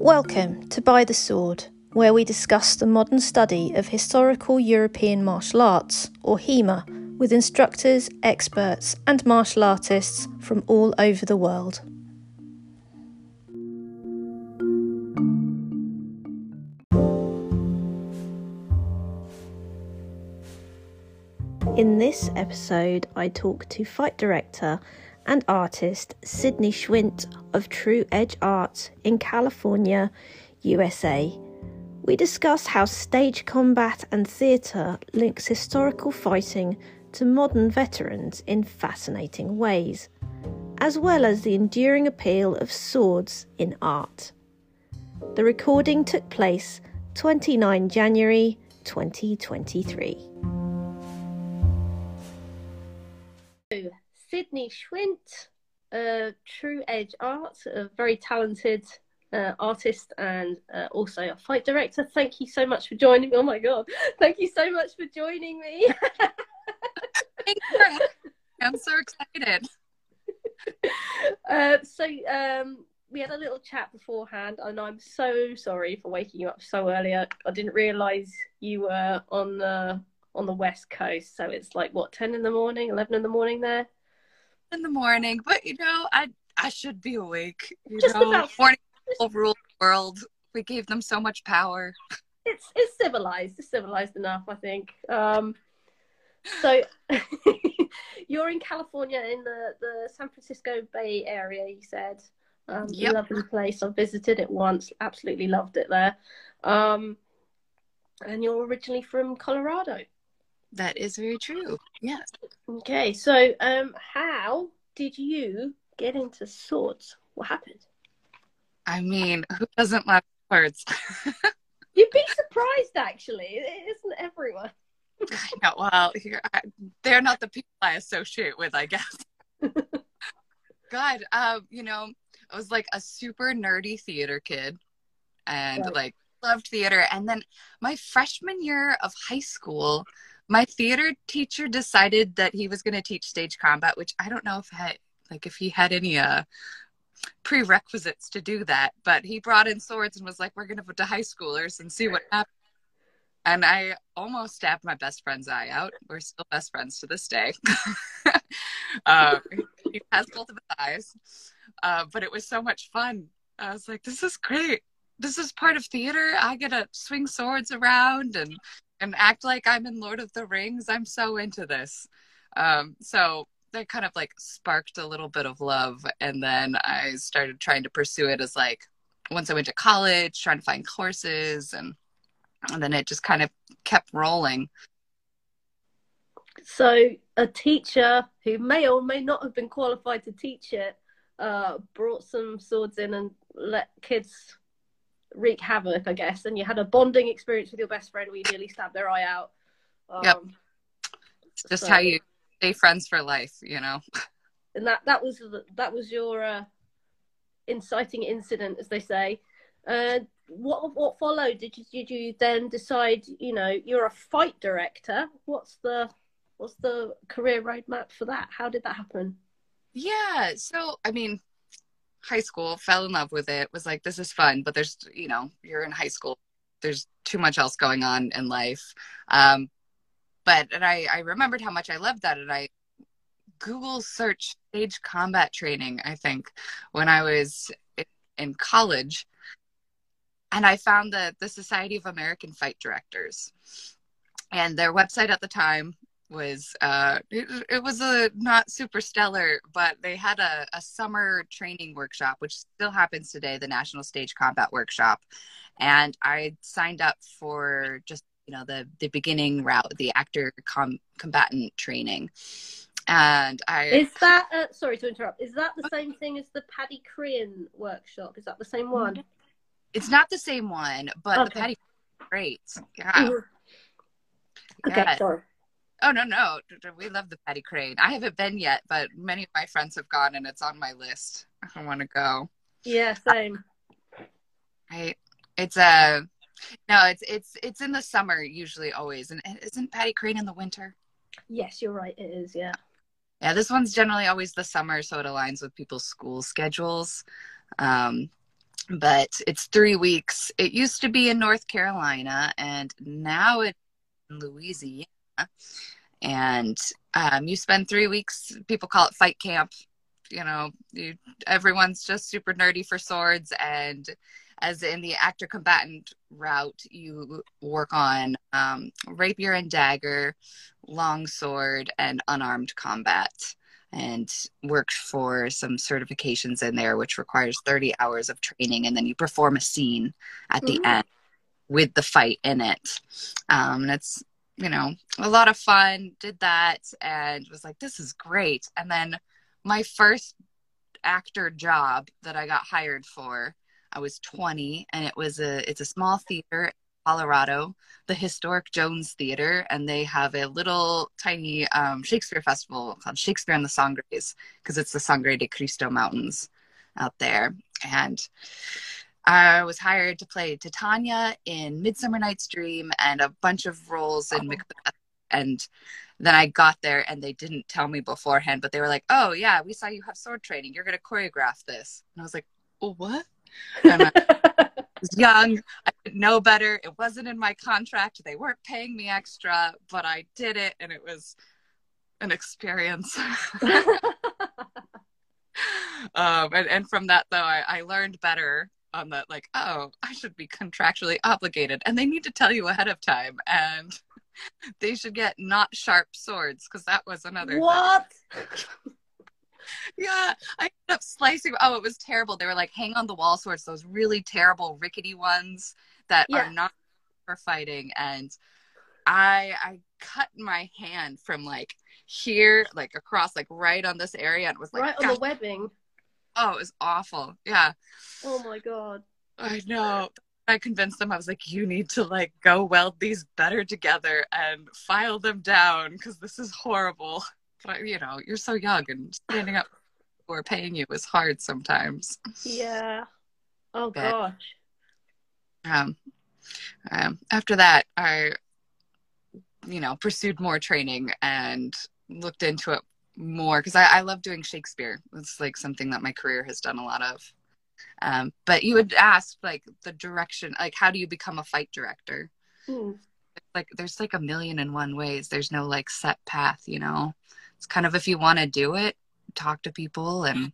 Welcome to By the Sword, where we discuss the modern study of historical European martial arts, or HEMA, with instructors, experts, and martial artists from all over the world. In this episode, I talk to fight director and artist Sydney Schwint of True Edge Arts in California, USA. We discuss how stage combat and theatre links historical fighting to modern veterans in fascinating ways, as well as the enduring appeal of swords in art. The recording took place 29 January 2023. Sydney Schwint, uh, True Edge Art, a very talented uh, artist and uh, also a fight director. Thank you so much for joining me. Oh my god, thank you so much for joining me. I'm so excited. Uh, so um, we had a little chat beforehand, and I'm so sorry for waking you up so early. I, I didn't realise you were on the on the west coast, so it's like what ten in the morning, eleven in the morning there. In the morning, but you know, I I should be awake. You Just know, about. morning people rule the world. We gave them so much power. It's it's civilized. It's civilized enough, I think. Um, so you're in California in the, the San Francisco Bay Area, you said. Um, Yep. Lovely place. I've visited it once. Absolutely loved it there. Um, and you're originally from Colorado. That is very true. Yes. Okay, so um, how did you get into swords? What happened? I mean, who doesn't love swords? You'd be surprised, actually. It isn't everyone. I know. Well, here, I, they're not the people I associate with, I guess. God, um, you know, I was like a super nerdy theater kid and Right. like loved theater. And then my freshman year of high school, my theater teacher decided that he was going to teach stage combat, which I don't know if had, like if he had any uh prerequisites to do that, but he brought in swords and was like, "We're going to put to high schoolers and see what happens." And I almost stabbed my best friend's eye out. We're still best friends to this day. um, he has both of his eyes, uh, but it was so much fun. I was like, "This is great. This is part of theater. I get to swing swords around and and act like I'm in Lord of the Rings. I'm so into this." Um, so that kind of like sparked a little bit of love, and then I started trying to pursue it as like once I went to college, trying to find courses and and then it just kind of kept rolling. So a teacher who may or may not have been qualified to teach it uh, brought some swords in and let kids wreak havoc, I guess. And you had a bonding experience with your best friend where you nearly stabbed their eye out. Um, Yep. Just so- how you stay friends for life, you know. And that that was that was your uh, inciting incident, as they say. Uh, what what followed? Did you did you then decide? You know, you're a fight director. What's the what's the career roadmap for that? How did that happen? Yeah. So, I mean, high school, fell in love with it, was like, this is fun, but there's, you know, you're in high school, there's too much else going on in life. Um, but, and I, I remembered how much I loved that. And I Google search stage combat training, I think, when I was in, college. And I found the, the Society of American Fight Directors. And their website at the time was uh it, it was a not super stellar but they had a, a summer training workshop which still happens today the national stage combat workshop and i signed up for just you know the the beginning route the actor com- combatant training and i Is that uh, sorry to interrupt? Is that the same thing as the Paddy Crean workshop? Is that the same one? it's not the same one but Okay. the patty great yeah, Mhm. Okay, yeah. sorry. Oh no no we love the Paddy Crean i haven't been yet but many of my friends have gone and it's on my list i want to go Yeah, same. Right. It's a no, it's it's it's in the summer usually always. And isn't Paddy Crean in the winter? Yes, you're right. It is. Yeah. Yeah, this one's generally always the summer, so it aligns with people's school schedules. Um, but it's three weeks. It used to be in North Carolina, and now it's in Louisiana. And um, you spend three weeks. People call it fight camp. You know, you, everyone's just super nerdy for swords, and as in the actor combatant route, you work on um, rapier and dagger, longsword, and unarmed combat, and work for some certifications in there, which requires 30 hours of training, and then you perform a scene at the mm-hmm. end with the fight in it. Um, and it's you know a lot of fun. Did that and was like, this is great. And then my first actor job that I got hired for I was 20 and it was a it's a small theater in Colorado, the historic Jones Theater, and they have a little tiny um, Shakespeare festival called Shakespeare and the Sangres because it's the Sangre de Cristo Mountains out there. And I was hired to play Titania in Midsummer Night's Dream and a bunch of roles in oh. Macbeth. And then I got there and they didn't tell me beforehand, but they were like, "Oh yeah, we saw you have sword training. You're gonna choreograph this." And I was like, "Oh what?" And I was young. I didn't know better. It wasn't in my contract. They weren't paying me extra, but I did it and it was an experience. um, and, and from that, though, I, I learned better on that, like, oh, I should be contractually obligated. And they need to tell you ahead of time. And they should get not sharp swords because that was another. What? yeah, I ended up slicing. Oh, it was terrible. They were like hang on the wall swords, those really terrible rickety ones that yeah. are not for fighting. And I I cut my hand from like here, like across, like right on this area, and it was like right on the webbing. Oh, it was awful. Yeah. Oh my god. I know. I convinced them I was like, you need to like go weld these better together and file them down because this is horrible but you know, you're so young and standing up or paying you is hard sometimes. Yeah. Oh but, gosh. Um, um, after that, I, you know, pursued more training and looked into it more because I, I love doing Shakespeare. It's like something that my career has done a lot of. Um, but you would ask like the direction, like how do you become a fight director? Hmm. Like there's like a million and one ways. There's no like set path, you know it's kind of if you want to do it, talk to people and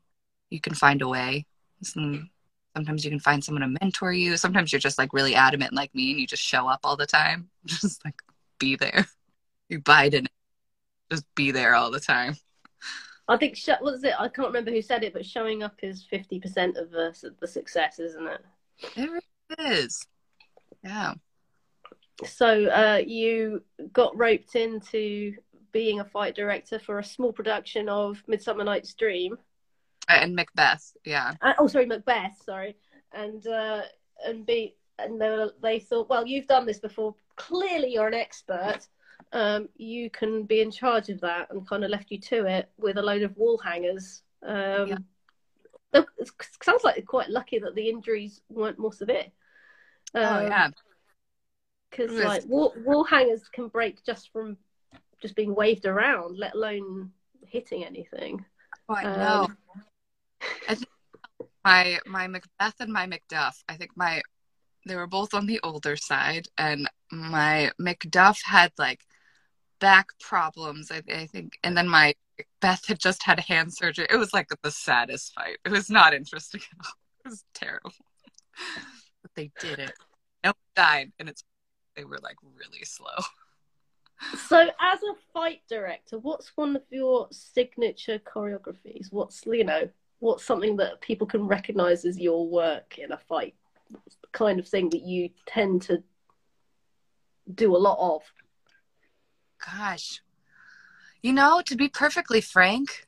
you can find a way. Some, sometimes you can find someone to mentor you. Sometimes you're just like really adamant like me and you just show up all the time. Just like be there. You bide in it. Just be there all the time. I think sh- what is it? I can't remember who said it, but showing up is fifty percent of the the success, isn't it? It really is. Yeah. So uh, you got roped into being a fight director for a small production of Midsummer Night's Dream. And Macbeth, yeah. Uh, oh, sorry, Macbeth. Sorry, and uh, and be and they, were, they thought, well, you've done this before. Clearly, you're an expert. Um, you can be in charge of that, and kind of left you to it with a load of wall hangers. Um, yeah. It sounds like quite lucky that the injuries weren't more severe. Um, oh yeah. Because like wall, wall hangers can break just from just being waved around, let alone hitting anything. Oh, I know. Um, I think my my Macbeth and my Macduff. I think my they were both on the older side, and my Macduff had like back problems. I, I think, and then my Beth had just had hand surgery. It was like the saddest fight. It was not interesting at all. It was terrible. but they did it. No one died, and it's they were like really slow. So, as a fight director, what's one of your signature choreographies? What's you know, what's something that people can recognize as your work in a fight? kind of thing that you tend to do a lot of? Gosh, you know, to be perfectly frank,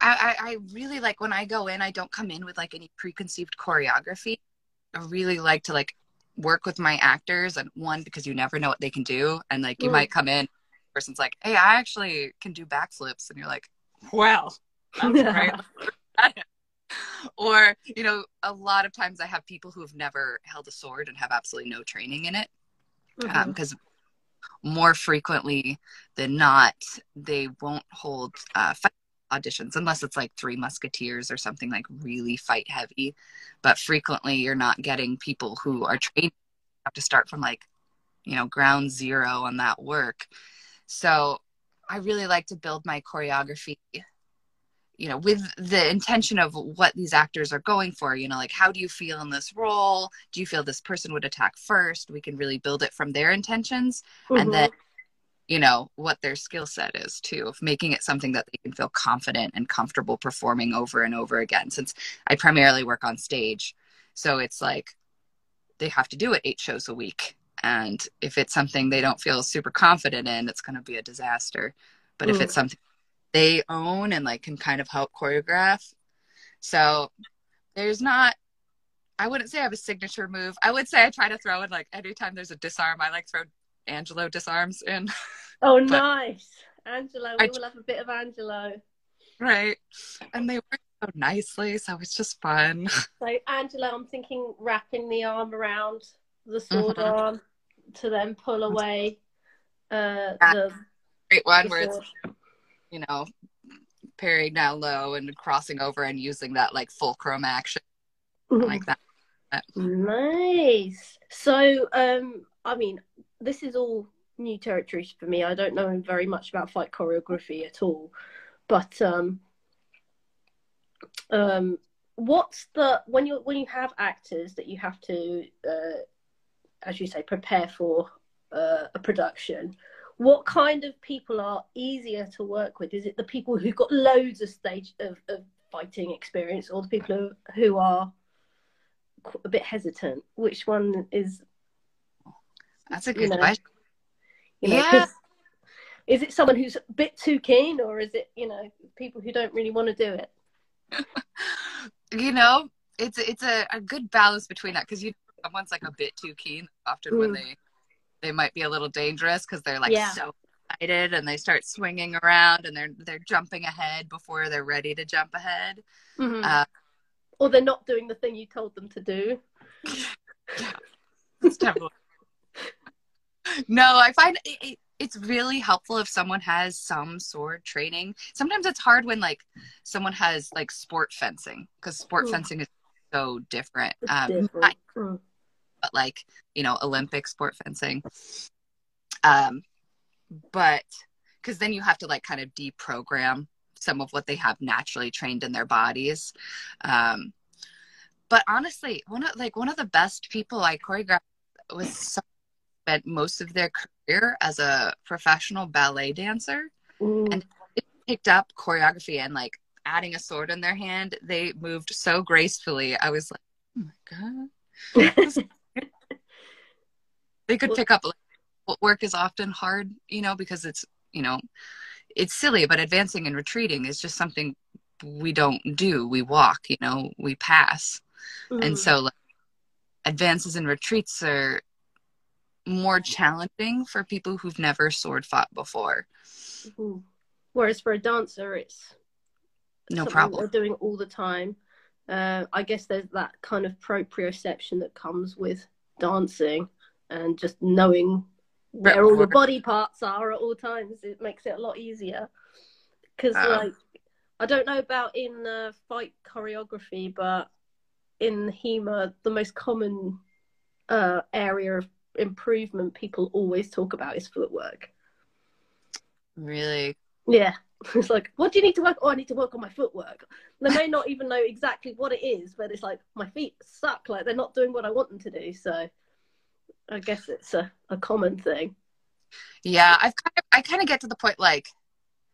I, I, I really like when I go in. I don't come in with like any preconceived choreography. I really like to like work with my actors and one because you never know what they can do and like you mm. might come in person's like hey i actually can do backflips and you're like well or you know a lot of times i have people who have never held a sword and have absolutely no training in it because mm-hmm. um, more frequently than not, they won't hold uh, fight auditions unless it's like Three Musketeers or something like really fight heavy. But frequently, you're not getting people who are trained have to start from like you know ground zero on that work. So I really like to build my choreography you know with the intention of what these actors are going for you know like how do you feel in this role do you feel this person would attack first we can really build it from their intentions mm-hmm. and then you know what their skill set is too of making it something that they can feel confident and comfortable performing over and over again since i primarily work on stage so it's like they have to do it eight shows a week and if it's something they don't feel super confident in it's going to be a disaster but mm. if it's something they own and like can kind of help choreograph. So there's not I wouldn't say I have a signature move. I would say I try to throw in like anytime there's a disarm, I like throw Angelo disarms in. Oh nice. Angelo, we I, will have a bit of Angelo. Right. And they work so nicely, so it's just fun. So Angelo, I'm thinking wrapping the arm around the sword mm-hmm. arm to then pull away uh yeah. the great one the where sword. it's you know, parrying down low and crossing over and using that like fulcrum action mm-hmm. like that. Nice. So, um, I mean, this is all new territory for me. I don't know very much about fight choreography at all, but um, um, what's the when you when you have actors that you have to, uh, as you say, prepare for uh, a production? What kind of people are easier to work with? Is it the people who've got loads of stage of, of fighting experience, or the people who, who are a bit hesitant? Which one is? That's a good you know, question. You know, yeah. Is it someone who's a bit too keen, or is it you know people who don't really want to do it? you know, it's it's a, a good balance between that because you someone's like a bit too keen often mm. when they they might be a little dangerous because they're like yeah. so excited and they start swinging around and they're they're jumping ahead before they're ready to jump ahead. Mm-hmm. Uh, or they're not doing the thing you told them to do. yeah, it's terrible. no, I find it, it, it's really helpful if someone has some sword training. Sometimes it's hard when like someone has like sport fencing because sport mm. fencing is so different. Um, different. Mm but like you know olympic sport fencing. Um but because then you have to like kind of deprogram some of what they have naturally trained in their bodies. Um but honestly one of like one of the best people i choreographed was spent most of their career as a professional ballet dancer. Ooh. and picked up choreography and like adding a sword in their hand they moved so gracefully. I was like oh my god they could pick up like, work is often hard you know because it's you know it's silly but advancing and retreating is just something we don't do. We walk you know we pass. Mm-hmm. and so like, advances and retreats are more challenging for people who've never sword fought before. Mm-hmm. whereas for a dancer it's no problem. they're doing all the time. Uh, i guess there's that kind of proprioception that comes with dancing and just knowing where all the body parts are at all times it makes it a lot easier. Because um, like i don't know about in uh, fight choreography but in HEMA the most common uh, area of improvement people always talk about is footwork. Really? Yeah. It's like what do you need to work oh i need to work on my footwork. They may not even know exactly what it is but it's like my feet suck like they're not doing what i want them to do so I guess it's a, a common thing. Yeah, I've kind of I kind of get to the point like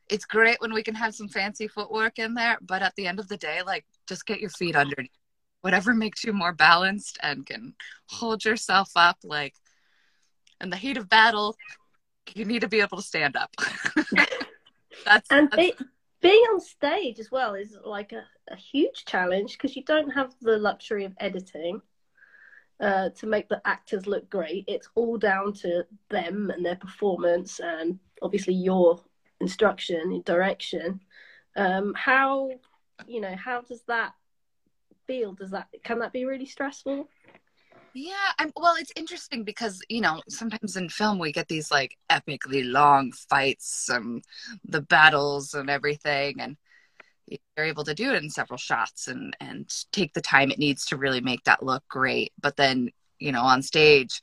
it's great when we can have some fancy footwork in there, but at the end of the day, like just get your feet underneath. Whatever makes you more balanced and can hold yourself up like in the heat of battle, you need to be able to stand up. that's and that's... Be, being on stage as well is like a, a huge challenge because you don't have the luxury of editing uh, to make the actors look great. It's all down to them and their performance, and obviously your instruction, direction. Um, how you know how does that feel? Does that can that be really stressful? Yeah, I'm, well, it's interesting because you know sometimes in film we get these like epically long fights and the battles and everything, and you're able to do it in several shots and and take the time it needs to really make that look great. But then you know on stage,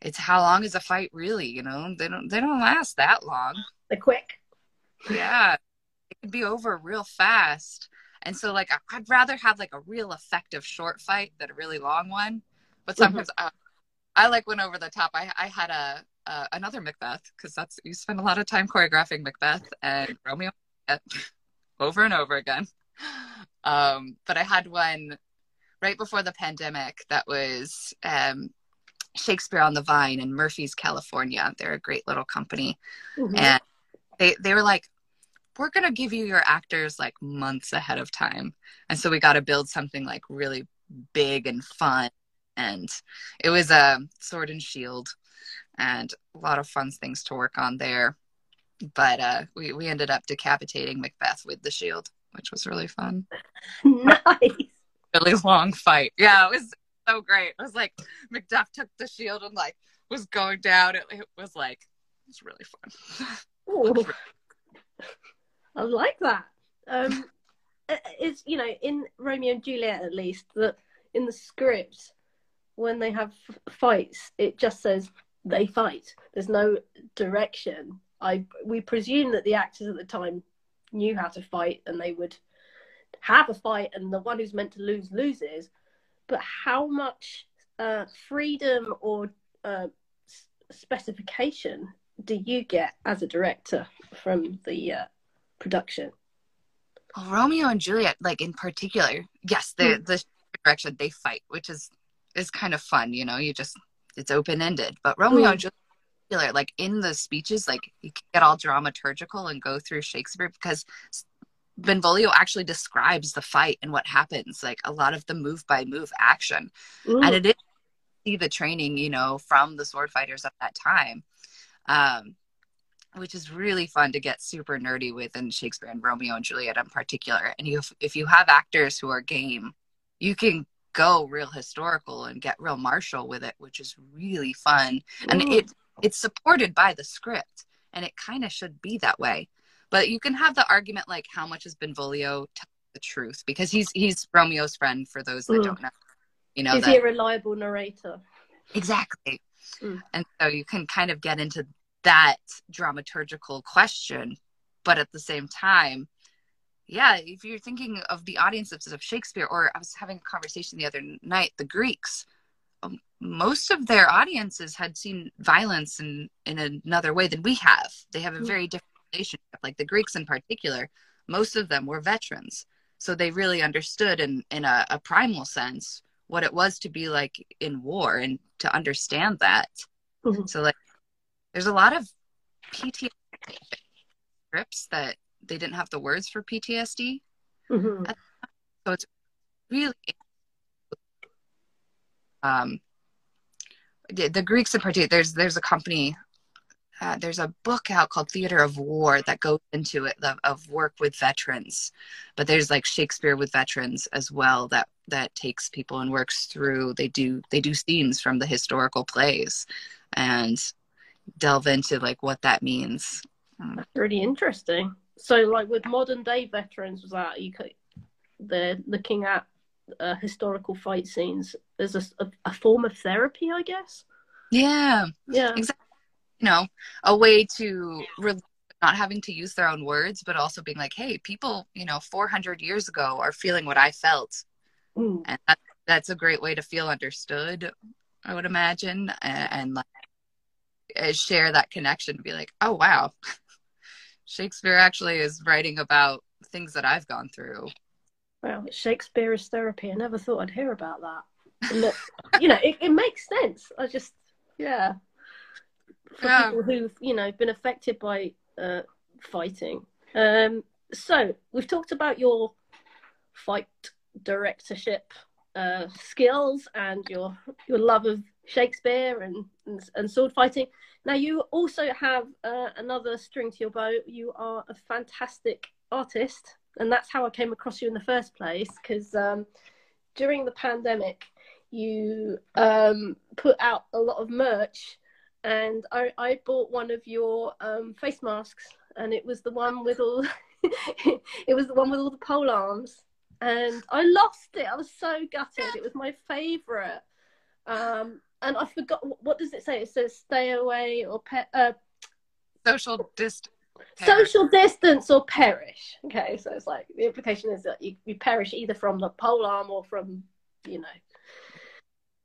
it's how long is a fight really? You know they don't they don't last that long. They're quick. Yeah, it could be over real fast. And so like I'd rather have like a real effective short fight than a really long one but mm-hmm. sometimes mm-hmm. I, I, like went over the top. I I had a uh, another Macbeth because that's you spend a lot of time choreographing Macbeth and Romeo over and over again. Um, but I had one right before the pandemic that was um, Shakespeare on the Vine in Murphys, California. They're a great little company, mm-hmm. and they they were like, "We're gonna give you your actors like months ahead of time," and so we got to build something like really big and fun and it was a sword and shield and a lot of fun things to work on there but uh, we, we ended up decapitating macbeth with the shield which was really fun. Nice. Really long fight. Yeah it was so great. It was like macduff took the shield and like was going down. It, it was like it was really fun. I like that. Um it's you know in romeo and juliet at least that in the script when they have fights, it just says they fight. There's no direction. I we presume that the actors at the time knew how to fight and they would have a fight, and the one who's meant to lose loses. But how much uh, freedom or uh, specification do you get as a director from the uh, production? Well Romeo and Juliet, like in particular, yes, the mm. the direction they fight, which is is kind of fun, you know, you just it's open ended. But Romeo mm. Juliet, like in the speeches, like you can get all dramaturgical and go through Shakespeare because Benvolio actually describes the fight and what happens, like a lot of the move by move action. Mm. And it is see the training, you know, from the sword fighters at that time. Um, which is really fun to get super nerdy with in Shakespeare and Romeo and Juliet in particular. And you, if you have actors who are game, you can go real historical and get real martial with it, which is really fun. And it it's supported by the script, and it kind of should be that way. But you can have the argument like, how much has Benvolio tell the truth? Because he's he's Romeo's friend. For those that mm. don't know, you know, is that, he a reliable narrator? Exactly. Mm. And so you can kind of get into that dramaturgical question, but at the same time, yeah, if you're thinking of the audiences of Shakespeare, or I was having a conversation the other night, the Greeks, most of their audiences had seen violence in, in another way than we have. They have a very different relationship. Like the Greeks in particular, most of them were veterans. So they really understood in, in a, a primal sense what it was to be like in war and to understand that. Mm-hmm. So like there's a lot of PTSD scripts that they didn't have the words for PTSD. Mm-hmm. So it's really um, the, Greeks in particular. There's there's a company. Uh, there's a book out called Theater of War that goes into it of, of work with veterans, but there's like Shakespeare with veterans as well that that takes people and works through. They do they do scenes from the historical plays, and delve into like what that means. That's pretty interesting so like with modern day veterans was that you could they're looking at uh, historical fight scenes as a, a, a, form of therapy i guess. Yeah. Yeah. Exactly. You know a way to re- not having to use their own words but also being like hey people you know 400 years ago are feeling what i felt. Mm. and that, that's a great way to feel understood i would imagine and, and like uh, share that connection be like oh wow. Shakespeare actually is writing about things that I've gone through. Well, Shakespeare is therapy. I never thought I'd hear about that. you know, it, it, makes sense. I just, yeah. For yeah. people who've, you know, been affected by uh, fighting. Um, so we've talked about your fight directorship uh, skills and your your love of Shakespeare and, and, and sword fighting. Now you also have uh, another string to your bow. You are a fantastic artist, and that's how I came across you in the first place. Because um, during the pandemic, you um, put out a lot of merch, and I, I bought one of your um, face masks, and it was the one with all it was the one with all the pole arms, and I lost it. I was so gutted. It was my favorite, um, and I forgot what does it say? It says stay away or pe- uh, social distance. Social distance or perish. Okay, so it's like the implication is that you, you perish either from the pole arm or from, you know,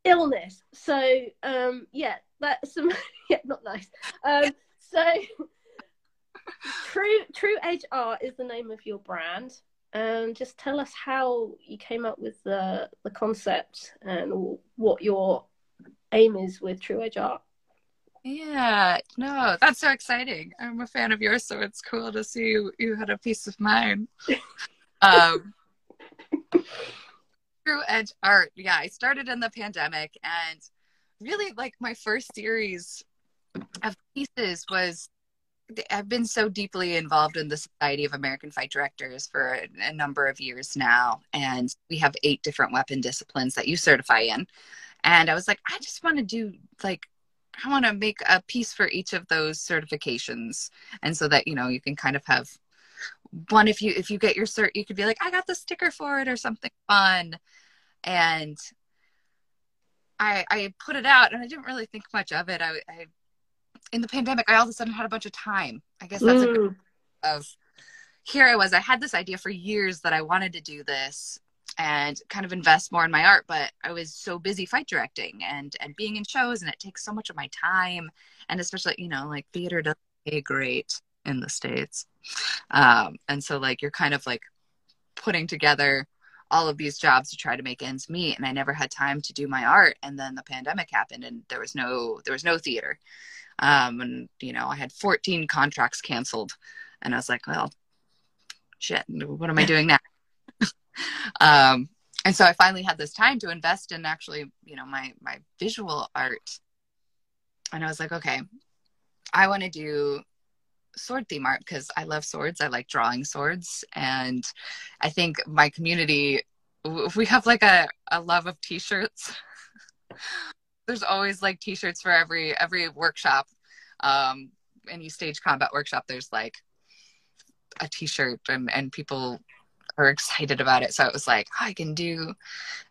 illness. So um, yeah, that's some yeah, not nice. Um, so True True Edge Art is the name of your brand. And um, just tell us how you came up with the the concept and what your aim is with True Edge Art. Yeah, no, that's so exciting. I'm a fan of yours, so it's cool to see you, you had a piece of mine. um, True Edge Art. Yeah, I started in the pandemic and really like my first series of pieces was I've been so deeply involved in the Society of American Fight Directors for a, a, number of years now, and we have eight different weapon disciplines that you certify in. And I was like, I just want to do like, I want to make a piece for each of those certifications, and so that you know you can kind of have one if you if you get your cert, you could be like, I got the sticker for it or something fun, and I I put it out, and I didn't really think much of it. I, I in the pandemic, I all of a sudden had a bunch of time. I guess that's mm. a of here I was. I had this idea for years that I wanted to do this and kind of invest more in my art, but I was so busy fight directing and and being in shows, and it takes so much of my time. And especially, you know, like theater doesn't pay great in the states, um, and so like you're kind of like putting together all of these jobs to try to make ends meet and i never had time to do my art and then the pandemic happened and there was no there was no theater um, and, you know, I had 14 contracts canceled. And I was like, well, shit, what am I doing now? um, and so I finally had this time to invest in actually, you know, my, my visual art. And I was like, okay, I want to do sword theme art because I love swords. I like drawing swords. And I think my community, we have like a, a love of t-shirts there's always like t-shirts for every every workshop um any stage combat workshop there's like a t-shirt and and people are excited about it. So it was like oh, i can do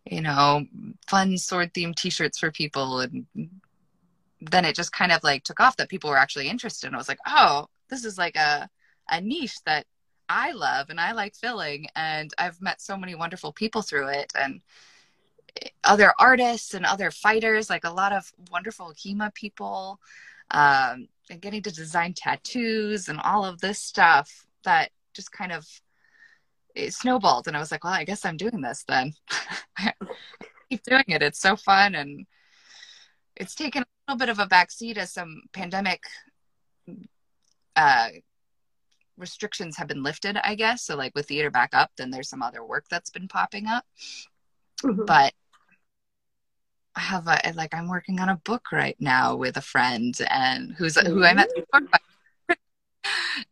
you know fun sword themed t-shirts for people. And then it just kind of like took off that people were actually interested. And i was like oh this is like a a niche that i love and i like filling and i've met so many wonderful people through it. And other artists and other fighters, like a lot of wonderful HEMA people, um, and getting to design tattoos and all of this stuff that just kind of it snowballed. And I was like, well, I guess I'm doing this then. keep doing it. It's so fun. And it's taken a little bit of a backseat as some pandemic uh, restrictions have been lifted, I guess. So, like with theater back up, then there's some other work that's been popping up. Mm-hmm. But I have a like I'm working on a book right now with a friend and who's who I met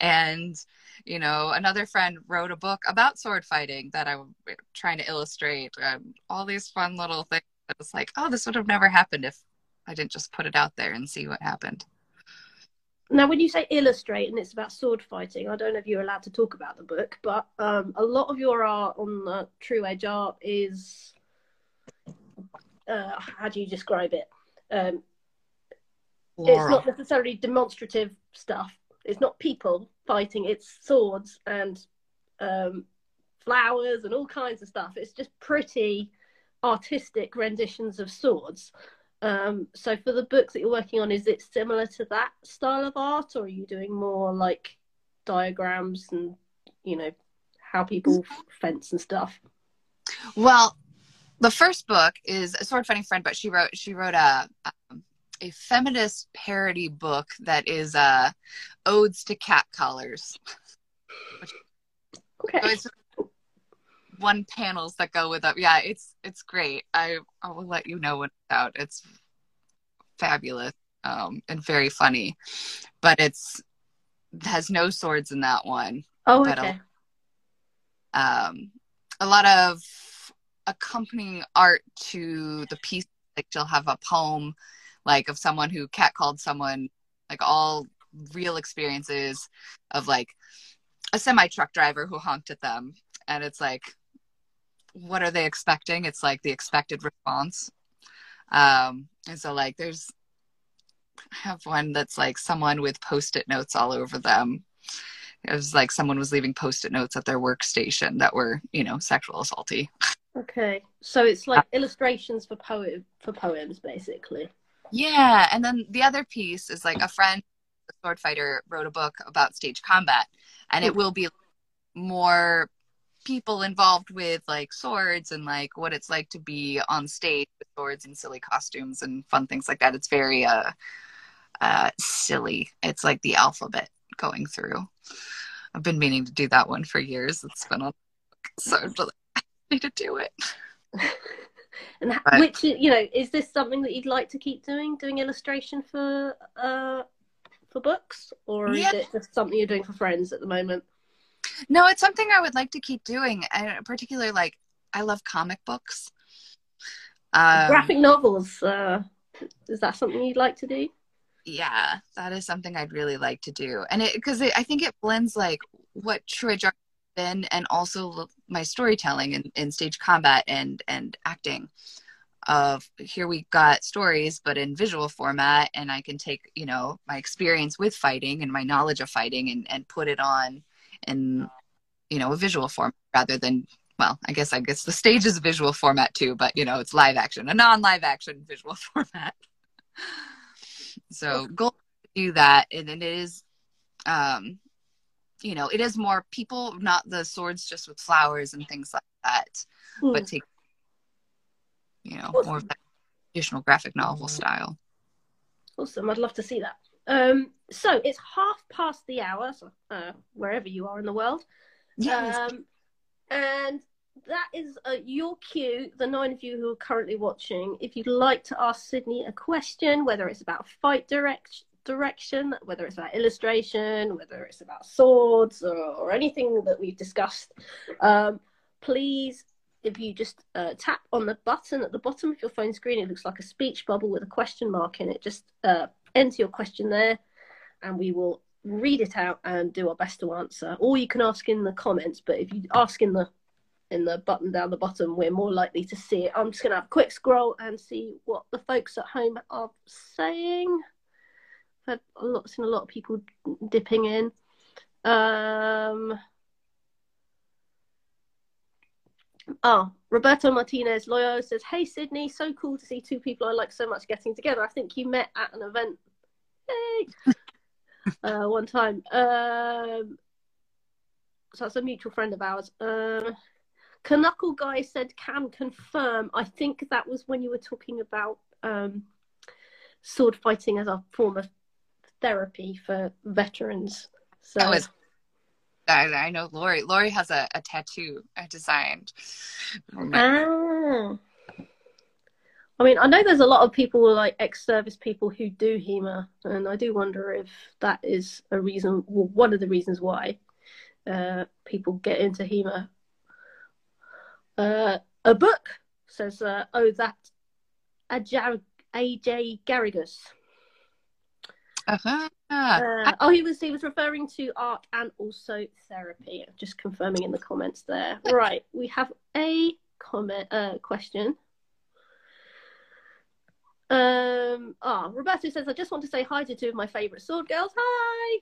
and you know another friend wrote a book about sword fighting that I'm trying to illustrate. Um, all these fun little things. It's like, oh, this would have never happened if I didn't just put it out there and see what happened. Now, when you say illustrate and it's about sword fighting, I don't know if you're allowed to talk about the book, but um, a lot of your art on the True Edge art is uh, how do you describe it? Um, it's not necessarily demonstrative stuff. It's not people fighting. It's swords and um, flowers and all kinds of stuff. It's just pretty artistic renditions of swords. Um, so for the books that you're working on, is it similar to that style of art, or are you doing more like diagrams and you know how people fence and stuff? Well, the first book is a sword fighting friend, but she wrote she wrote a um, a feminist parody book that is uh odes to cat collars. okay. So it's one panels that go with it. Yeah, it's it's great. I I will let you know when it's out. It's fabulous um, and very funny, but it's has no swords in that one. Oh, okay. A, um, a lot of accompanying art to the piece. Like she'll have a poem, like of someone who catcalled someone, like all real experiences of like a semi truck driver who honked at them, and it's like, what are they expecting? It's like the expected response. Um, and so like there's I have one that's like someone with post-it notes all over them. It was like someone was leaving post-it notes at their workstation that were, you know, sexual assaulty. Okay, so it's like illustrations for poem for poems, basically. Yeah, and then the other piece is like a friend, a sword fighter, wrote a book about stage combat, and it will be more people involved with like swords and like what it's like to be on stage with swords and silly costumes and fun things like that. It's very uh uh silly. It's like the alphabet going through. I've been meaning to do that one for years. It's been on so I'm just need to do it. and Right. which you know, is this something that you'd like to keep doing, doing illustration for uh for books, or Yeah. is it just something you're doing for friends at the moment? No, it's something I would like to keep doing. And particularly like I love comic books. Um, Graphic novels, uh, is that something you'd like to do? yeah that is something i'd really like to do and it because i think it blends like what true art been and also my storytelling in, in stage combat and and acting. Of here we got stories but in visual format and i can take you know my experience with fighting and my knowledge of fighting and and put it on in you know a visual form rather than well i guess i guess the stage is a visual format too but you know it's live action a non-live action visual format. So goal to do that and it is um you know it is more people not the swords just with flowers and things like that Hmm. but take you know Awesome. more of that traditional graphic novel style Awesome, I'd love to see that. Um, so it's half past the hour, so, uh, wherever you are in the world. Um, and that is uh, your cue, the nine of you who are currently watching. If you'd like to ask Sydney a question, whether it's about fight direct, direction, whether it's about illustration, whether it's about swords, or, or anything that we've discussed, um, please, if you just uh, tap on the button at the bottom of your phone screen, it looks like a speech bubble with a question mark in it. Just uh, enter your question there, and we will read it out and do our best to answer. Or you can ask in the comments, but if you ask in the in the button down the bottom, we're more likely to see it. I'm just gonna have a quick scroll and see what the folks at home are saying. I've had a lot seen a lot of people dipping in. Um Oh, Roberto Martinez Loyo says, Hey Sydney, so cool to see two people I like so much getting together. I think you met at an event. Hey uh, one time. Um, so that's a mutual friend of ours. Uh, Knuckle guy said, "Can confirm." I think that was when you were talking about um, sword fighting as a form of therapy for veterans. So that was I, I know Lori. Lori has a, a tattoo I designed. Ah. I mean, I know there's a lot of people like ex-service people who do HEMA, and I do wonder if that is a reason, well, one of the reasons why uh, people get into HEMA. Uh, a book says, uh, "Oh, that AJ, AJ Garrigus." Uh-huh. Uh, oh, he was he was referring to art and also therapy. Just confirming in the comments there. Right, we have a comment uh, question. Um, ah, Roberto says, I just want to say hi to two of my favourite sword girls. Hi.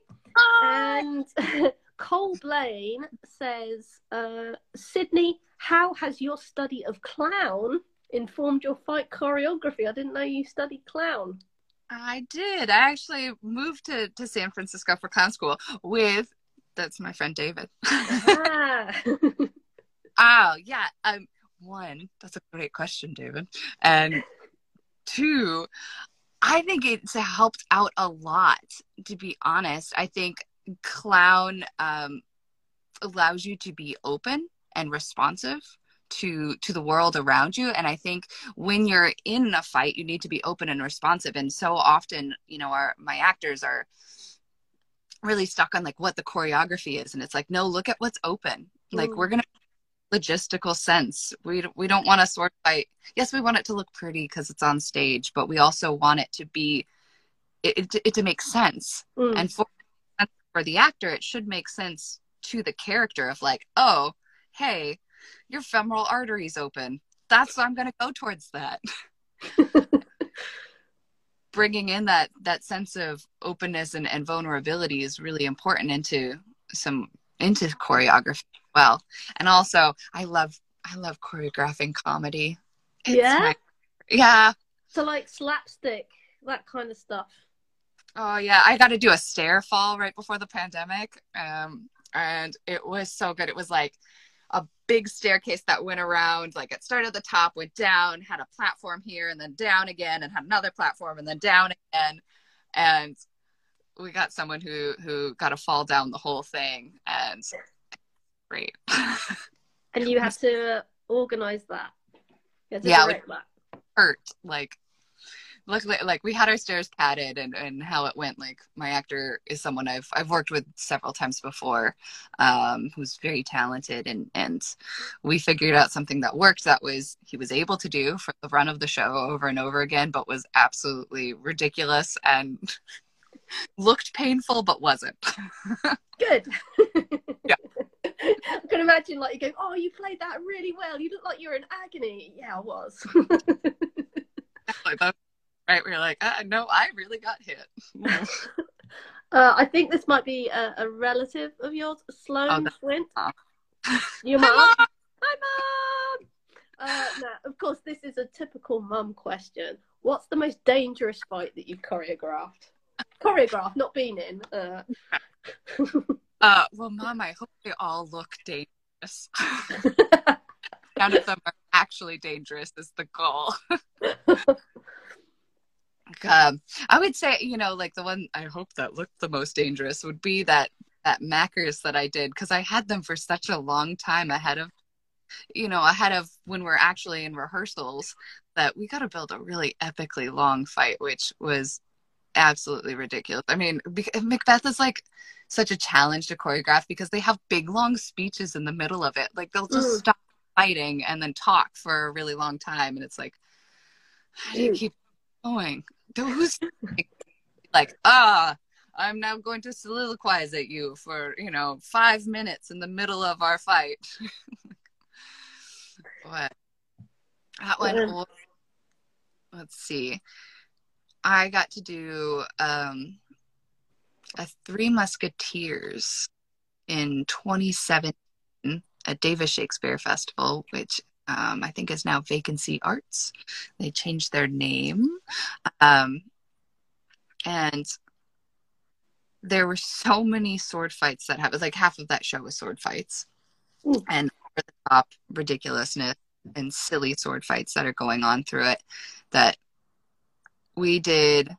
And Cole Blaine says, uh, Sydney, how has your study of clown informed your fight choreography? I didn't know you studied clown. I did. I actually moved to, to San Francisco for clown school with that's my friend David. ah. oh yeah. Um one, that's a great question, David. And two, I think it's helped out a lot, to be honest. I think clown um allows you to be open and responsive to to the world around you and i think when you're in a fight you need to be open and responsive and so often you know our my actors are really stuck on like what the choreography is and it's like no look at what's open like Mm. we're gonna logistical sense. We we don't want to sword fight. Yes, we want it to look pretty because it's on stage, but we also want it to be it, it, it to make sense. Mm. And for for the actor, it should make sense to the character of like, oh, hey, your femoral arteries open. That's what I'm going to go towards that. Bringing in that that sense of openness and, and vulnerability is really important into some into choreography as well. And also, I love I love choreographing comedy. It's Yeah? my- yeah. so like slapstick, that kind of stuff. Oh yeah, I got to do a stair fall right before the pandemic, um, and it was so good. It was like a big staircase that went around. Like it started at the top, went down, had a platform here, and then down again, and had another platform, and then down again. And we got someone who who got to fall down the whole thing, and great. And you had to organize that. You had to Yeah, that. hurt like luckily like we had our stairs padded and and how it went like my actor is someone i've i've worked with several times before um who's very talented and and we figured out something that worked that was he was able to do for the run of the show over and over again but was absolutely ridiculous and looked painful but wasn't Good. Yeah. I can imagine like you go, oh, you played that really well. You look like you're in agony. Yeah, I was. like that, right we are like uh, no i really got hit uh, I think this might be a, a relative of yours, Sloan Oh, that's Swint. Your Hi, mum. Mom. Hi, mum. Uh, no, of course, this is a typical mum question. What's the most dangerous fight that you've choreographed? Choreographed, not been in. Uh, Uh, well, Mom, I hope they all look dangerous. None of them are actually dangerous is the goal. Um, I would say, you know, like the one I hope that looked the most dangerous would be that that Mackers that I did because I had them for such a long time ahead of, you know, ahead of when we're actually in rehearsals that we got to build a really epically long fight, which was absolutely ridiculous. I mean, Macbeth is like such a challenge to choreograph because they have big long speeches in the middle of it. Like they'll just Mm. stop fighting and then talk for a really long time, and it's like, how do you Mm. keep going? Who's like, ah, I'm now going to soliloquize at you for you know five minutes in the middle of our fight. what? That one. Let's see. I got to do um, a Three Musketeers in 2017 at Davis Shakespeare Festival, which um, I think is now Vacancy Arts. They changed their name. Um, and there were so many sword fights that happened. Like half of that show was sword fights Ooh. and over the top ridiculousness and silly sword fights that are going on through it that we did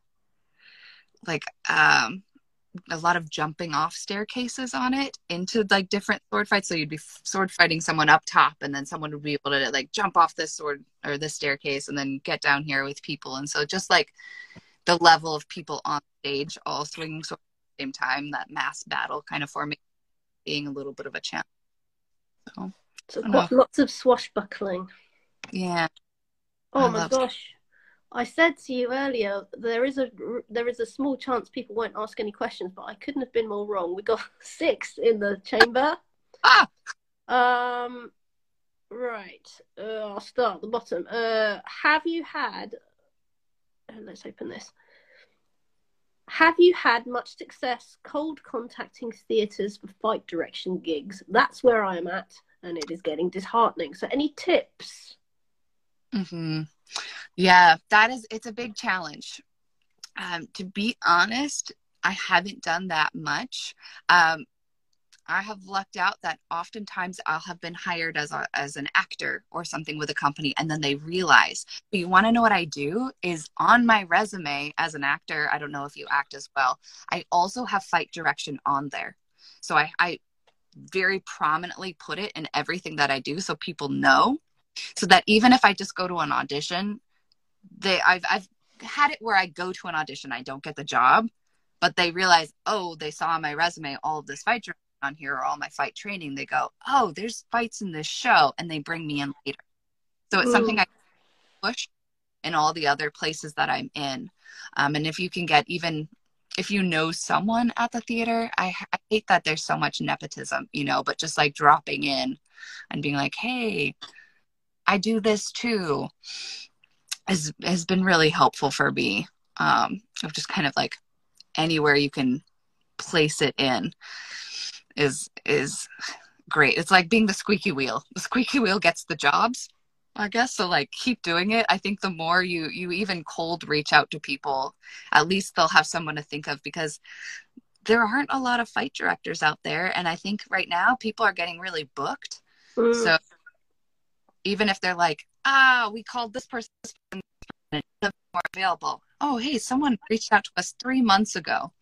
like um a lot of jumping off staircases on it into like different sword fights. So you'd be sword fighting someone up top, and then someone would be able to like jump off this sword or this staircase and then get down here with people. And so just like the level of people on stage all swinging swords at the same time, that mass battle kind of forming being a little bit of a challenge. So so lots of swashbuckling. yeah, Oh I my gosh. I said to you earlier there is a there is a small chance people won't ask any questions, but I couldn't have been more wrong. We got six in the chamber. ah, Um, right. Uh, I'll start at the bottom. Uh, have you had? uh, let's open this. Have you had much success cold contacting theatres for fight direction gigs? That's where I'm at, and it is getting disheartening. So, any tips? hmm Yeah, that is it's a big challenge. Um, to be honest, I haven't done that much. Um, I have lucked out that oftentimes I'll have been hired as a as an actor or something with a company, and then they realize. But you want to know what I do is on my resume as an actor. I don't know if you act as well. I also have fight direction on there, so I, I very prominently put it in everything that I do, so people know so that even if I just go to an audition, they I've I've had it where I go to an audition, I don't get the job, but they realize, oh, they saw on my resume all of this fight on here or all my fight training, they go, "Oh, there's fights in this show," and they bring me in later. So it's mm. something I push in all the other places that I'm in. Um, and if you can get even if you know someone at the theater, I, I hate that there's so much nepotism, you know, but just like dropping in and being like, "Hey, I do this too," has has been really helpful for me. Um, of just kind of like anywhere you can place it in is is great. It's like being the squeaky wheel. The squeaky wheel gets the jobs, I guess. So like keep doing it. I think the more you you even cold reach out to people, at least they'll have someone to think of because there aren't a lot of fight directors out there and I think right now people are getting really booked. Mm. So even if they're like, "Ah, we called this person more available." Oh, hey, someone reached out to us 3 months ago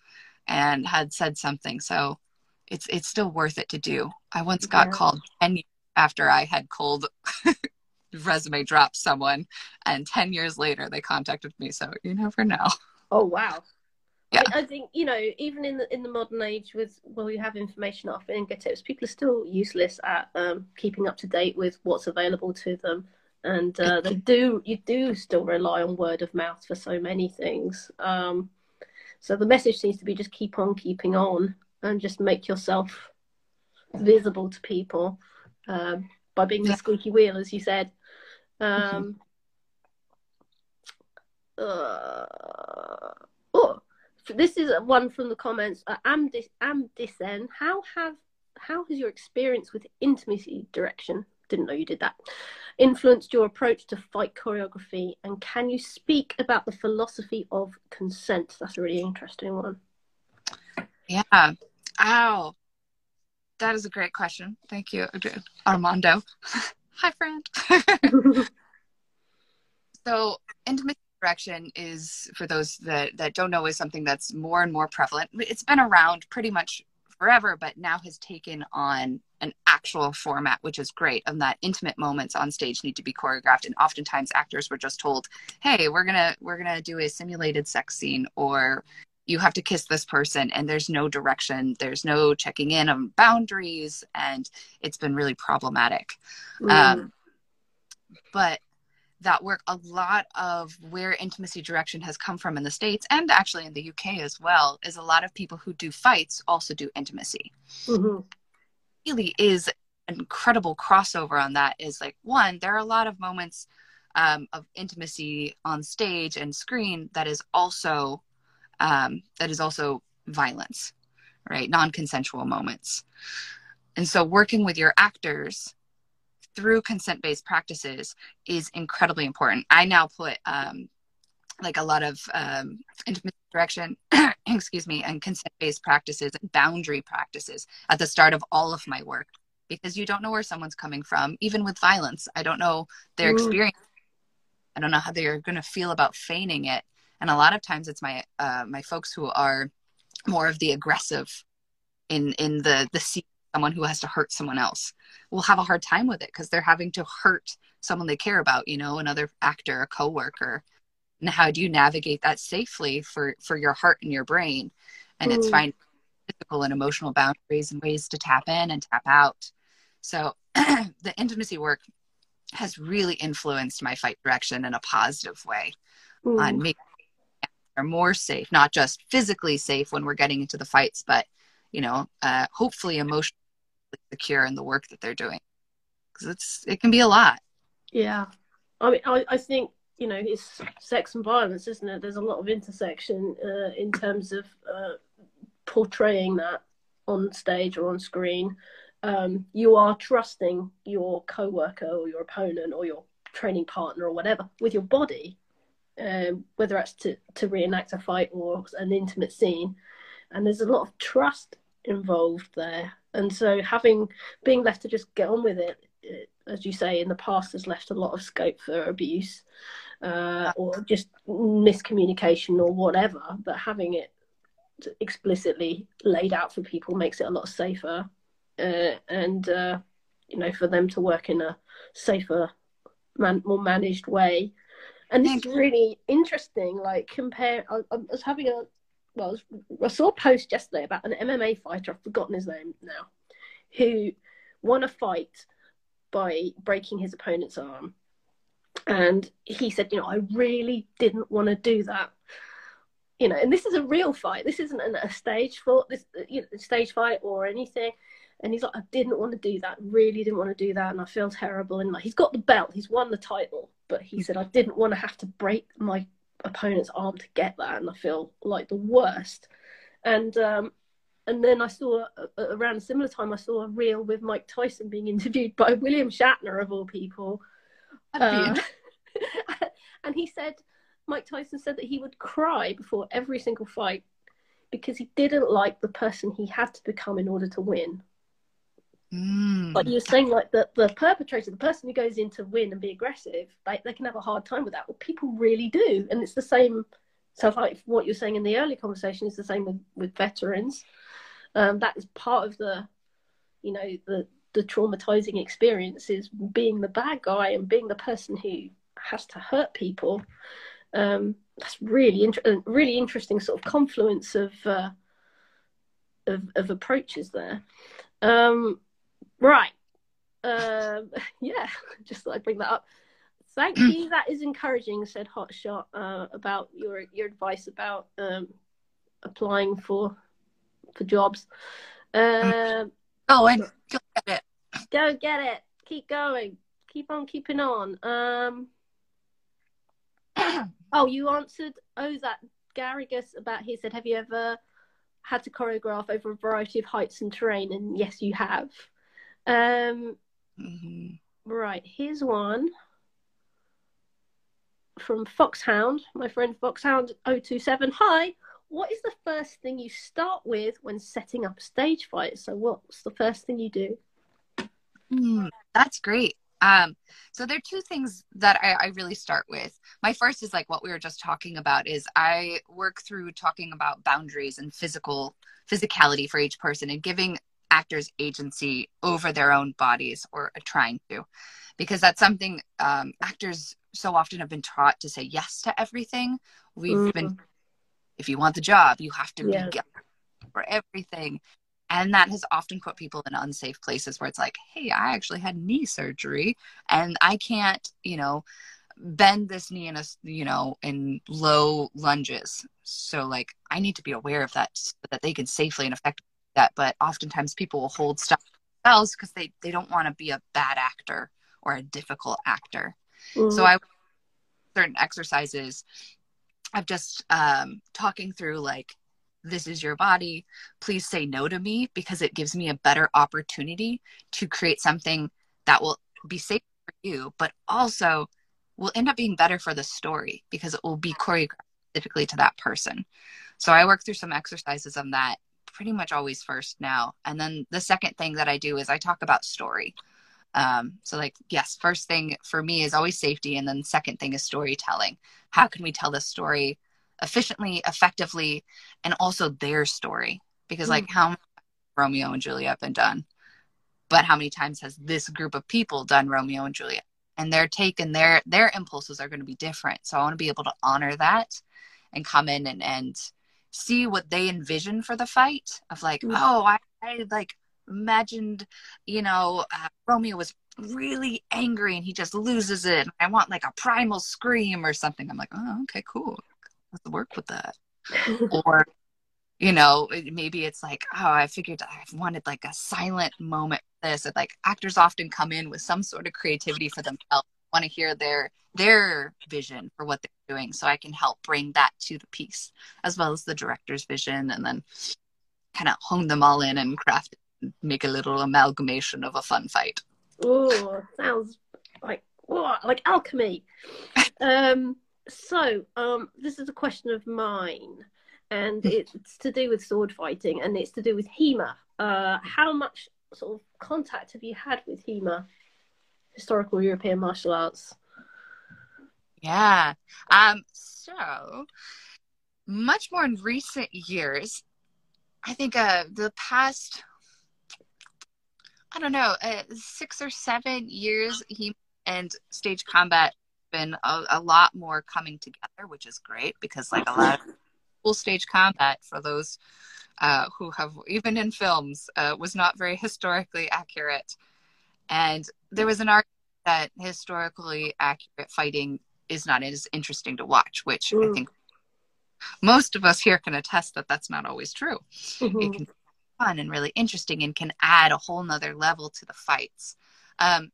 and had said something. So it's it's still worth it to do. I once got yeah. called 10 years after I had cold resume dropped someone and 10 years later they contacted me. So you never know. Oh, wow. Yeah. I, I, think you know, even in the in the modern age, with well, you have information off fingertips. People are still useless at um, keeping up to date with what's available to them, and uh, they do you do still rely on word of mouth for so many things. Um, so the message seems to be just keep on keeping on and just make yourself visible to people um, by being the squeaky wheel, as you said. Um, uh, oh, this is one from the comments. Uh, Amdis, Amdisen, how have how has your experience with intimacy direction? Didn't know you did that influenced your approach to fight choreography? And can you speak about the philosophy of consent? That's a really interesting one. Yeah. Ow. That is a great question. Thank you, Armando. Hi, friend. so, intimacy direction is, for those that, that don't know, is something that's more and more prevalent. It's been around pretty much forever, but now has taken on an actual format, which is great. And that intimate moments on stage need to be choreographed. And oftentimes actors were just told, "Hey, we're gonna we're gonna do a simulated sex scene," or you have to kiss this person and there's no direction there's no checking in on boundaries and it's been really problematic mm. um, but that work a lot of where intimacy direction has come from in the states and actually in the uk as well is a lot of people who do fights also do intimacy. Mm-hmm. really is an incredible crossover on that is like one there are a lot of moments um, of intimacy on stage and screen that is also um, that is also violence right? Non-consensual moments. And so working with your actors through consent based practices is incredibly important. I now put um, like a lot of um, intimate direction, excuse me, and consent based practices and boundary practices at the start of all of my work because you don't know where someone's coming from, even with violence. I don't know their experience. I don't know how they're going to feel about feigning it. And a lot of times it's my uh, my folks who are more of the aggressive in in the the someone who has to hurt someone else will have a hard time with it because they're having to hurt someone they care about you know another actor a coworker and how do you navigate that safely for for your heart and your brain and mm. it's finding physical and emotional boundaries and ways to tap in and tap out so the intimacy work has really influenced my fight direction in a positive way mm. on making more safe not just physically safe when we're getting into the fights but you know uh, hopefully emotionally secure in the work that they're doing. Because it's it can be a lot. Yeah. I mean i, I think you know it's sex and violence isn't it? There's a lot of intersection uh, in terms of uh, portraying that on stage or on screen. Um, you are trusting your co-worker or your opponent or your training partner or whatever with your body um, whether that's to, to reenact a fight or an intimate scene. And there's a lot of trust involved there. And so having being left to just get on with it, it as you say in the past has left a lot of scope for abuse uh, or just miscommunication or whatever but having it explicitly laid out for people makes it a lot safer uh, and uh, you know for them to work in a safer man- more managed way. And this is really interesting like compare I, I was having a well, I saw a post yesterday about an MMA fighter. I've forgotten his name now, who won a fight by breaking his opponent's arm, and he said, you know, I really didn't want to do that. You know, and this is a real fight. This isn't a stage fight, this you know, stage fight or anything. And he's like, I didn't want to do that. Really didn't want to do that, and I feel terrible. And like, he's got the belt. He's won the title, but he said I didn't want to have to break my opponent's arm to get that, and I feel like the worst. And um, and then I saw uh, around a similar time, I saw a reel with Mike Tyson being interviewed by William Shatner of all people. Uh, and he said, Mike Tyson said that he would cry before every single fight because he didn't like the person he had to become in order to win. Mm. Like you were saying, like the, the perpetrator, the person who goes in to win and be aggressive, they, they can have a hard time with that. Well, people really do. And it's the same. So, like what you're saying in the early conversation is the same with, with veterans. Um, that is part of the, you know, the, the traumatizing experience is being the bad guy and being the person who has to hurt people. Um, that's really, inter- really interesting sort of confluence of, uh, of, of approaches there. Um, Right. Um, yeah, just thought I'd bring that up. Thank you. That is encouraging," said Hotshot uh, about your your advice about um, applying for for jobs. Um, oh, and you'll get it. Go get it. Keep going. Keep on keeping on. Um, oh, you answered. Oh, that Garrigus about he said, "Have you ever had to choreograph over a variety of heights and terrain?" And yes, you have. Um, mm-hmm. Right, here's one from Foxhound, my friend Foxhound027. Hi, what is the first thing you start with when setting up a stage fight? So, what's the first thing you do? Mm, that's great. Um, so there are two things that I, I, really start with. My first is like what we were just talking about is I work through talking about boundaries and physical physicality for each person and giving actors agency over their own bodies or trying to because that's something um, actors so often have been taught to say yes to everything we've mm-hmm. been if you want the job you have to yeah. be for everything and that has often put people in unsafe places where it's like hey i actually had knee surgery and i can't you know bend this knee in a you know in low lunges so like i need to be aware of that so that they can safely and effectively that, but oftentimes people will hold stuff themselves because they, they don't want to be a bad actor or a difficult actor. Mm-hmm. So I certain exercises of just um, talking through like this is your body please say no to me because it gives me a better opportunity to create something that will be safe for you but also will end up being better for the story because it will be choreographed specifically to that person so i work through some exercises on that pretty much always first now. And then the second thing that I do is I talk about story. Um, so like, yes, first thing for me is always safety. And then second thing is storytelling. How can we tell this story efficiently, effectively, and also their story? Because mm. like how Romeo and Juliet been done, but how many times has this group of people done Romeo and Juliet? And their take and their their impulses are going to be different. So I want to be able to honor that and come in and and see what they envision for the fight of like mm-hmm. oh I, I like imagined you know uh, romeo was really angry and he just loses it i want like a primal scream or something. I'm like oh okay cool. Let's work with that. Or you know maybe it's like oh i figured i wanted like a silent moment for this and like actors often come in with some sort of creativity for themselves want to hear their their vision for what they're doing so i can help bring that to the piece as well as the director's vision and then kind of hone them all in and craft make a little amalgamation of a fun fight. Oh sounds like oh, like alchemy. Um so um this is a question of mine and hmm. it's to do with sword fighting and it's to do with hema. Uh how much sort of contact have you had with hema historical European martial arts? Yeah. Um, so much more in recent years, I think uh, the past, I don't know, uh, six or seven years, he and stage combat been a, a, lot more coming together, which is great because like a lot of full stage combat for those uh, who have even in films uh, was not very historically accurate and there was an argument that historically accurate fighting is not as interesting to watch which Mm. i think most of us here can attest that that's not always true Mhm. it can be fun and really interesting and can add a whole nother level to the fights. Um,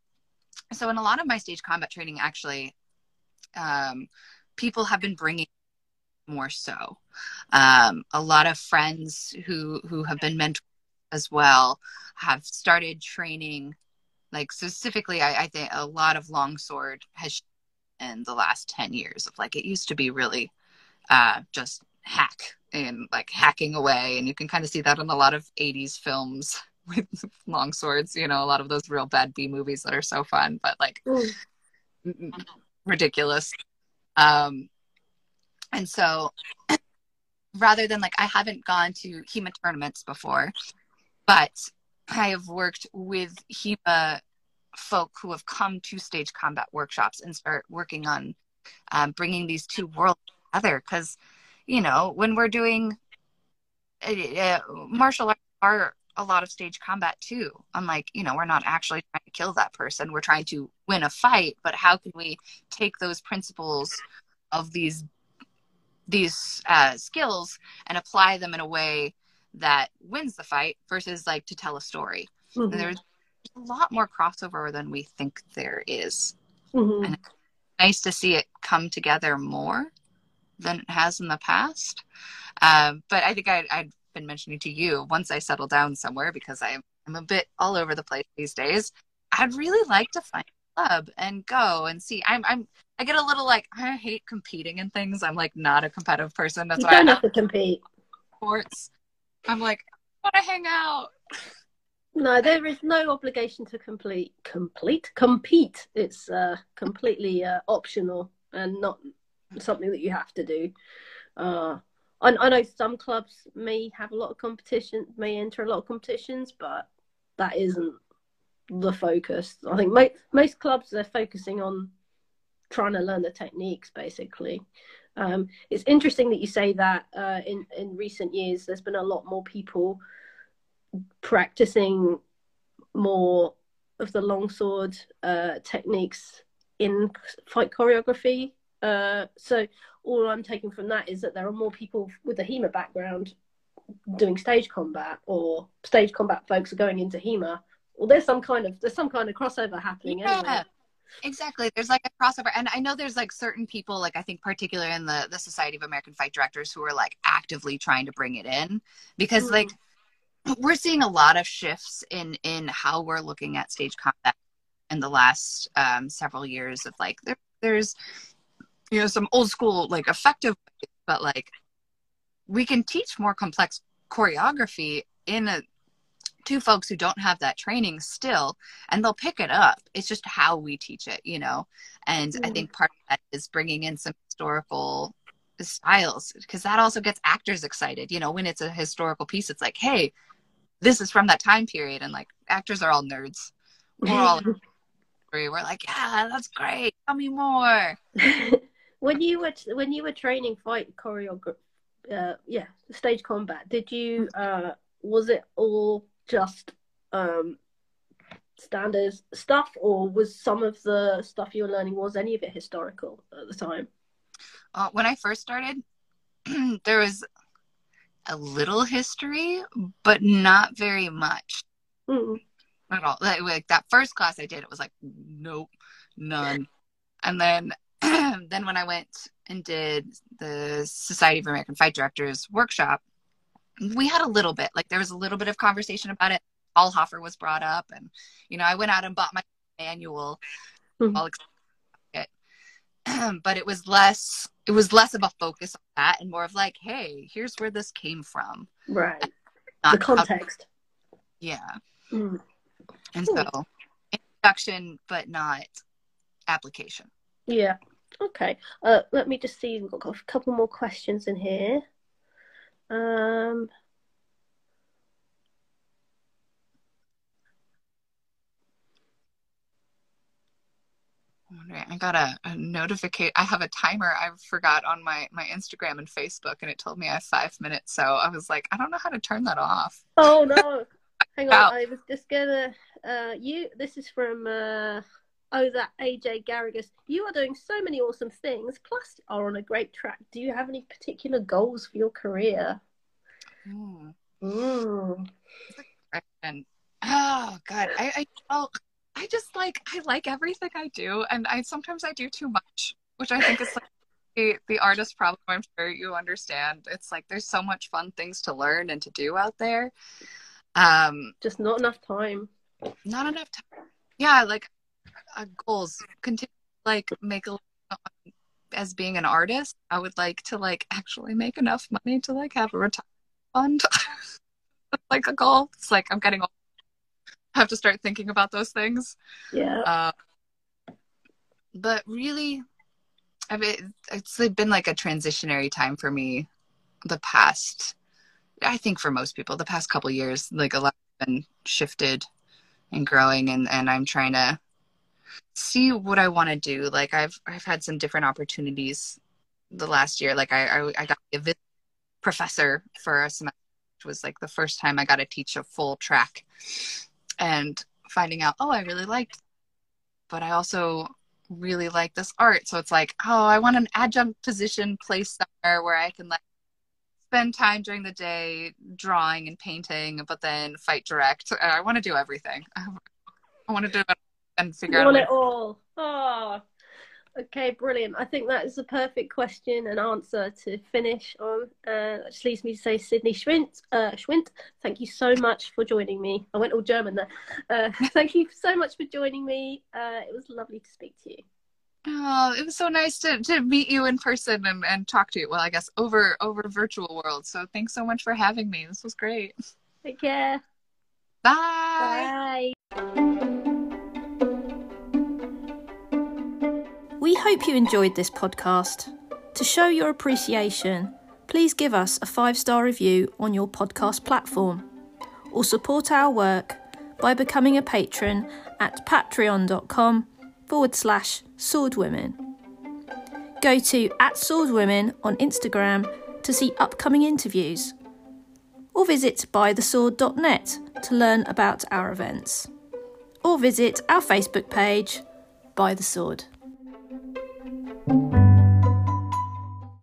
so in a lot of my stage combat training, actually, um, people have been bringing more so. Um, a lot of friends who who have been mentors as well have started training. Like specifically, I, I think a lot of longsword has in the last ten years of like it used to be really uh, just hack and like hacking away and you can kind of see that in a lot of 80s films with long swords you know a lot of those real bad b movies that are so fun but like Mm. ridiculous um and so rather than like i haven't gone to hema tournaments before but i have worked with hema folk who have come to stage combat workshops and start working on um, bringing these two worlds together. Because you know when we're doing uh, uh, martial arts are a lot of stage combat too. Unlike you know we're not actually trying to kill that person. We're trying to win a fight but how can we take those principles of these these uh, skills and apply them in a way that wins the fight versus like to tell a story Mhm. and there's a lot more crossover than we think there is Mhm. and nice to see it come together more than it has in the past. Um, but I think I, I'd been mentioning to you once I settle down somewhere because I'm, I'm a bit all over the place these days. I'd really like to find a club and go and see. I'm, I'm, I get a little like I hate competing in things. I'm like not a competitive person. That's You why I don't have have to compete. sports. I'm like I want to hang out. No, there is no obligation to complete complete compete. It's uh, completely uh, optional and not something that you have to do. Uh, I, I know some clubs may have a lot of competition, may enter a lot of competitions, but that isn't the focus. I think mo- most clubs they're focusing on trying to learn the techniques, basically. Um, it's interesting that you say that uh, in in recent years, there's been a lot more people practicing more of the longsword uh, techniques in fight choreography. Uh, so all I'm taking from that is that there are more people with a HEMA background doing stage combat, or stage combat folks are going into HEMA. Well, there's some kind of there's some kind of crossover happening Yeah. anyway. Exactly. There's like a crossover. And I know there's like certain people, like I think particularly in the, the Society of American Fight Directors who are like actively trying to bring it in because Mhm. like we're seeing a lot of shifts in in how we're looking at stage combat in the last um, several years of like there, there's you know some old school like effective but like we can teach more complex choreography in a to folks who don't have that training still and they'll pick it up. It's just how we teach it you know? And i Mhm. think part of that is bringing in some historical styles because that also gets actors excited you know? When it's a historical piece it's like hey this is from that time period and like actors are all nerds. We're all we're like yeah that's great. Tell me more. When you were when you were training fight choreography, uh, yeah, stage combat, did you uh, was it all just um, standard stuff, or was some of the stuff you were learning was any of it historical at the time? uh, when i first started there was a little history but not very much Mm. at all. Like, like that first class I did, it was like nope, none. And then then when I went and did the Society of American Fight Directors workshop, we had a little bit. Like there was a little bit of conversation about it. Talhoffer was brought up, and you know I went out and bought my manual. Mhm. All it. but it was less. It was less of a focus on that, and more of like, hey, here's where this came from. Right, the Not how- context. yeah. Mm. And Cool. so introduction, but not application. Yeah. Okay. Uh, let me just see. We've got a couple more questions in here. Um. I got a, a notification. I have a timer I forgot on my my Instagram and Facebook, and it told me I have five minutes. So I was like, I don't know how to turn that off. Oh no! Hang on, I was just gonna. Uh, you. This is from. Uh, oh, that AJ Garrigus. You are doing so many awesome things. Plus, are on a great track. Do you have any particular goals for your career? Mm. Mm. Oh god, I I well, I just like I like everything I do, and I sometimes I do too much, which I think is like the, the artist problem. I'm sure you understand. It's like there's so much fun things to learn and to do out there. Um, just not enough time. Not enough time. Yeah, like uh, goals. Continue like make a as being an artist. I would like to like actually make enough money to like have a retirement fund. like a goal. It's like I'm getting old. I have to start thinking about those things. Yeah. Uh, but really, I mean, it's been like a transitionary time for me. The past, I think for most people, the past couple years, like a lot has been shifted and growing, and and I'm trying to see what I want to do. Like I've I've had some different opportunities the last year. Like I I, I got a visit professor for a semester, which was like the first time I got to teach a full track, and finding out oh I really liked, but I also really like this art. So it's like oh I want an adjunct position place somewhere where I can like spend time during the day drawing and painting, but then fight direct. I want to do everything. I want to do and figure you out. Want it all? Oh, okay, brilliant. I think that is the perfect question and answer to finish on. Uh, which leads me to say, Sydney Schwint, uh, Schwint, thank you so much for joining me. I went all German there. Uh, thank you so much for joining me. Uh, it was lovely to speak to you. Oh, it was so nice to, to meet you in person and, and talk to you. Well, I guess over over virtual world. So thanks so much for having me. This was great. Take care. Bye. Bye. We hope you enjoyed this podcast. To show your appreciation, please give us a five star review on your podcast platform or support our work by becoming a patron at patreon.com forward slash swordwomen. Go to at swordwomen on Instagram to see upcoming interviews or visit bythesword.net to learn about our events or visit our Facebook page, By the Sword thank you